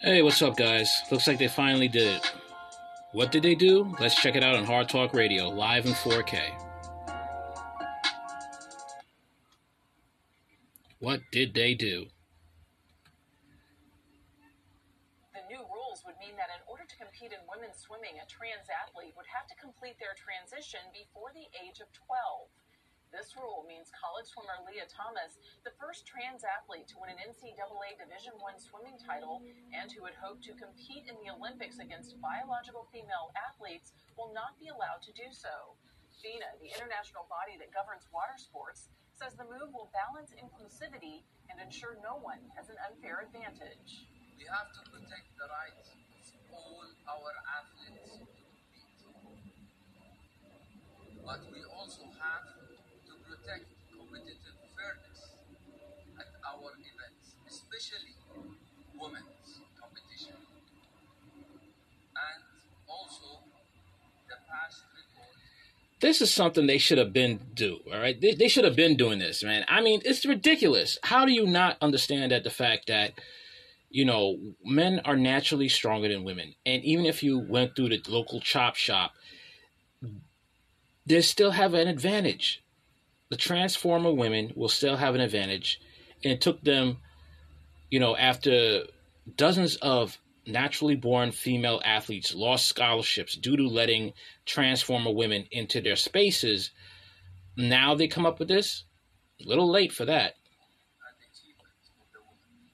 Hey, what's up, guys? Looks like they finally did it. What did they do? Let's check it out on Hard Talk Radio, live in 4K. What did they do? The new rules would mean that in order to compete in women's swimming, a trans athlete would have to complete their transition before the age of 12. This rule means college swimmer Lia Thomas, the first trans athlete to win an NCAA Division I swimming title and who had hoped to compete in the Olympics against biological female athletes, will not be allowed to do so. FINA, the international body that governs water sports, says the move will balance inclusivity and ensure no one has an unfair advantage. We have to protect the rights of all our athletes to compete. But we also have to protect competitive fairness at our events, especially women's competition. And also the past record This is something they should have been do. All right, they, they should have been doing this, man. I mean, it's ridiculous. How do you not understand that the fact that you know men are naturally stronger than women, and even if you went through the local chop shop, they still have an advantage. The transformer women will still have an advantage, and it took them, you know, after dozens of naturally born female athletes lost scholarships due to letting transformer women into their spaces. Now they come up with this. A little late for that.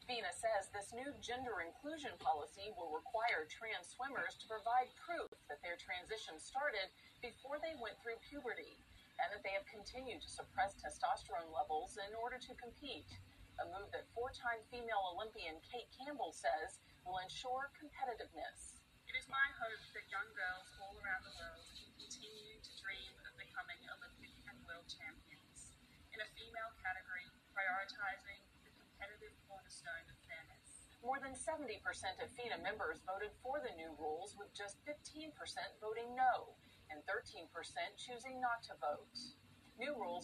FINA says this new gender inclusion policy will require trans swimmers to provide proof that their transition started before they went through puberty and that they have continued to suppress testosterone levels in order to compete. A move that four time female Olympian Cate Campbell says will ensure competitiveness. It is my hope that young girls all around the world can continue to dream of becoming Olympic and world champions in a female category, prioritizing the competitive cornerstone of fairness. More than 70% of FINA members voted for the new rules, with just 15% voting no and 13% choosing not to vote.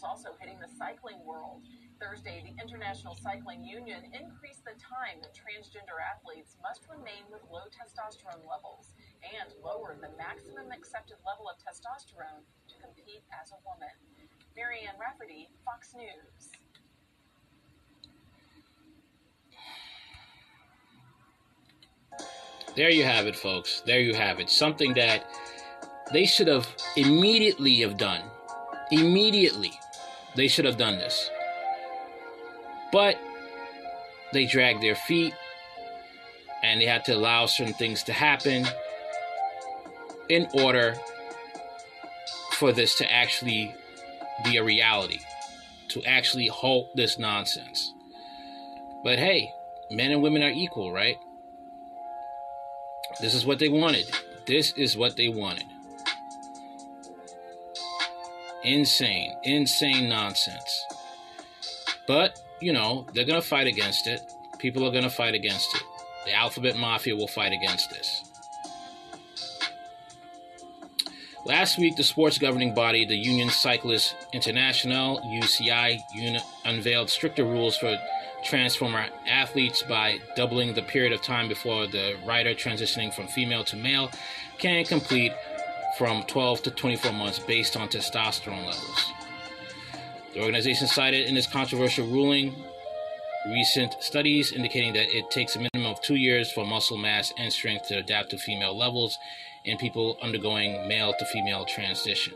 Also hitting the cycling world. Thursday, the International Cycling Union increased the time that transgender athletes must remain with low testosterone levels and lowered the maximum accepted level of testosterone to compete as a woman. Marianne Rafferty, Fox News. There you have it, folks. There you have it. Something that they should have immediately have done. Immediately, they should have done this. But they dragged their feet, and they had to allow certain things to happen in order for this to actually be a reality, to actually halt this nonsense. But hey, men and women are equal, right? This is what they wanted. This is what they wanted. Insane, insane nonsense. But, you know, they're going to fight against it. People are going to fight against it. The Alphabet Mafia will fight against this. Last week, the sports governing body, the Union Cyclists International, UCI, unveiled stricter rules for transformer athletes by doubling the period of time before the rider transitioning from female to male can complete from 12 to 24 months based on testosterone levels. The organization cited in this controversial ruling recent studies indicating that it takes a minimum of two years for muscle mass and strength to adapt to female levels in people undergoing male to female transition.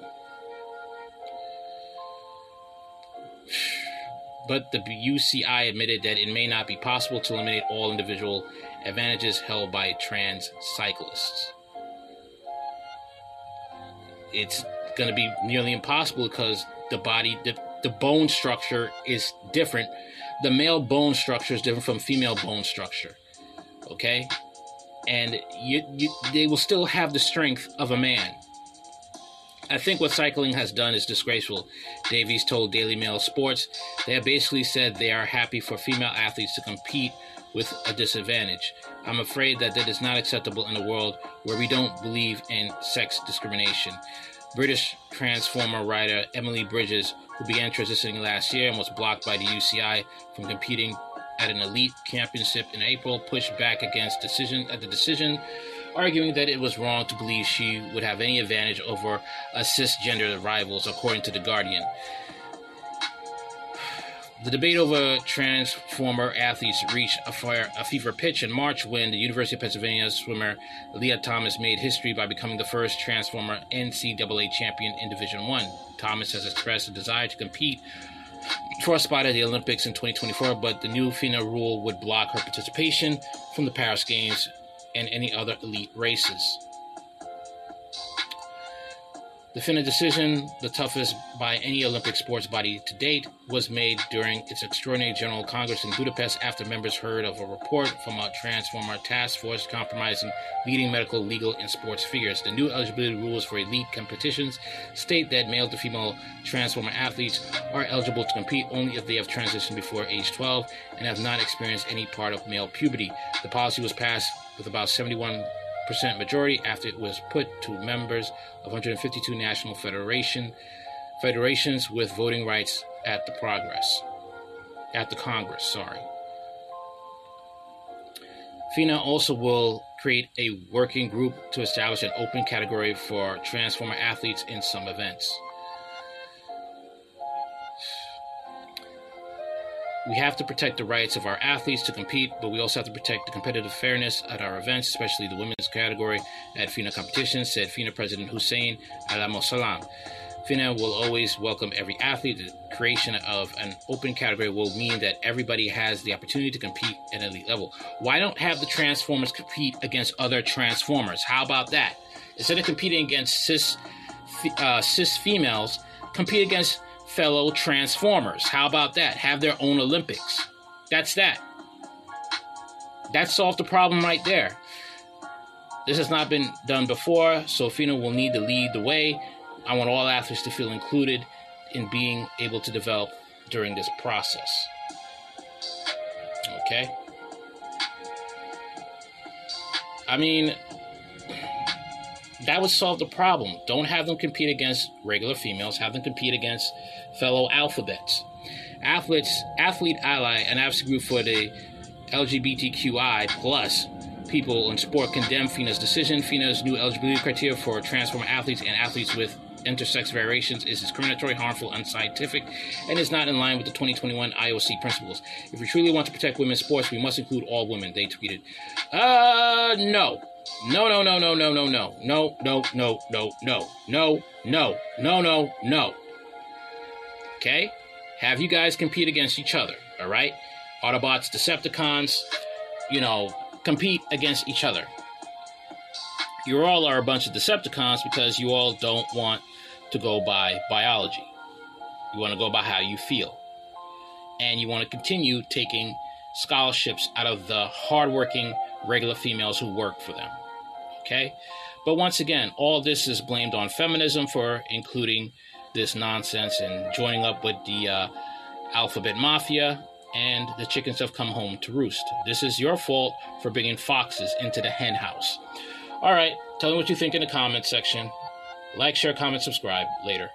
But the UCI admitted that it may not be possible to eliminate all individual advantages held by trans cyclists. It's going to be nearly impossible because the body, the, the bone structure is different. The male bone structure is different from female bone structure. Okay? And you, you, they will still have the strength of a man. I think what cycling has done is disgraceful. Davies told Daily Mail Sports they have basically said they are happy for female athletes to compete with a disadvantage. I'm afraid that that is not acceptable in a world where we don't believe in sex discrimination. British transformer rider Emily Bridges, who began transitioning last year and was blocked by the UCI from competing at an elite championship in April, pushed back against decision at the decision arguing that it was wrong to believe she would have any advantage over a cisgender rivals, according to The Guardian. The debate over transformer athletes reached a, fire, a fever pitch in March when the University of Pennsylvania swimmer Lia Thomas made history by becoming the first transformer NCAA champion in Division One. Thomas has expressed a desire to compete for a spot at the Olympics in 2024, but the new FINA rule would block her participation from the Paris Games and any other elite races. The FINA decision, the toughest by any Olympic sports body to date, was made during its extraordinary General Congress in Budapest after members heard of a report from a Transformer task force compromising leading medical, legal, and sports figures. The new eligibility rules for elite competitions state that male to female Transformer athletes are eligible to compete only if they have transitioned before age 12 and have not experienced any part of male puberty. The policy was passed with about 71 percent majority after it was put to members of 152 national federation federations with voting rights at the progress at the Congress. Sorry. FINA also will create a working group to establish an open category for transformer athletes in some events. We have to protect the rights of our athletes to compete, but we also have to protect the competitive fairness at our events, especially the women's category at FINA competitions, said FINA President Husain Al-Musallam. FINA will always welcome every athlete. The creation of an open category will mean that everybody has the opportunity to compete at an elite level. Why don't have the Transformers compete against other Transformers? How about that? Instead of competing against cis, uh, cis females, compete against fellow Transformers. How about that? Have their own Olympics. That's that. That solved the problem right there. This has not been done before, so FINA will need to lead the way. I want all athletes to feel included in being able to develop during this process. Okay? I mean, that would solve the problem. Don't have them compete against regular females, have them compete against fellow alphabets. Athletes, Athlete Ally, an advocacy group for the LGBTQI plus people in sport, condemned FINA's decision. FINA's new eligibility criteria for transformer athletes and athletes with intersex variations is discriminatory, harmful, unscientific, and is not in line with the 2021 IOC principles. If we truly want to protect women's sports, we must include all women, they tweeted. Uh, no. No, no, no, no, no, no, no. No, no, no, no, no. No, no, no, no, no. Okay? Have you guys compete against each other, all right? Autobots, Decepticons, you know, compete against each other. You all are a bunch of Decepticons because you all don't want to go by biology. You want to go by how you feel. And you want to continue taking scholarships out of the hardworking regular females who work for them. Okay? But once again, all this is blamed on feminism for including this nonsense and joining up with the uh, alphabet mafia, and the chickens have come home to roost. This is your fault for bringing foxes into the hen house. All right, tell me what you think in the comments section. Like, share, comment, subscribe. Later.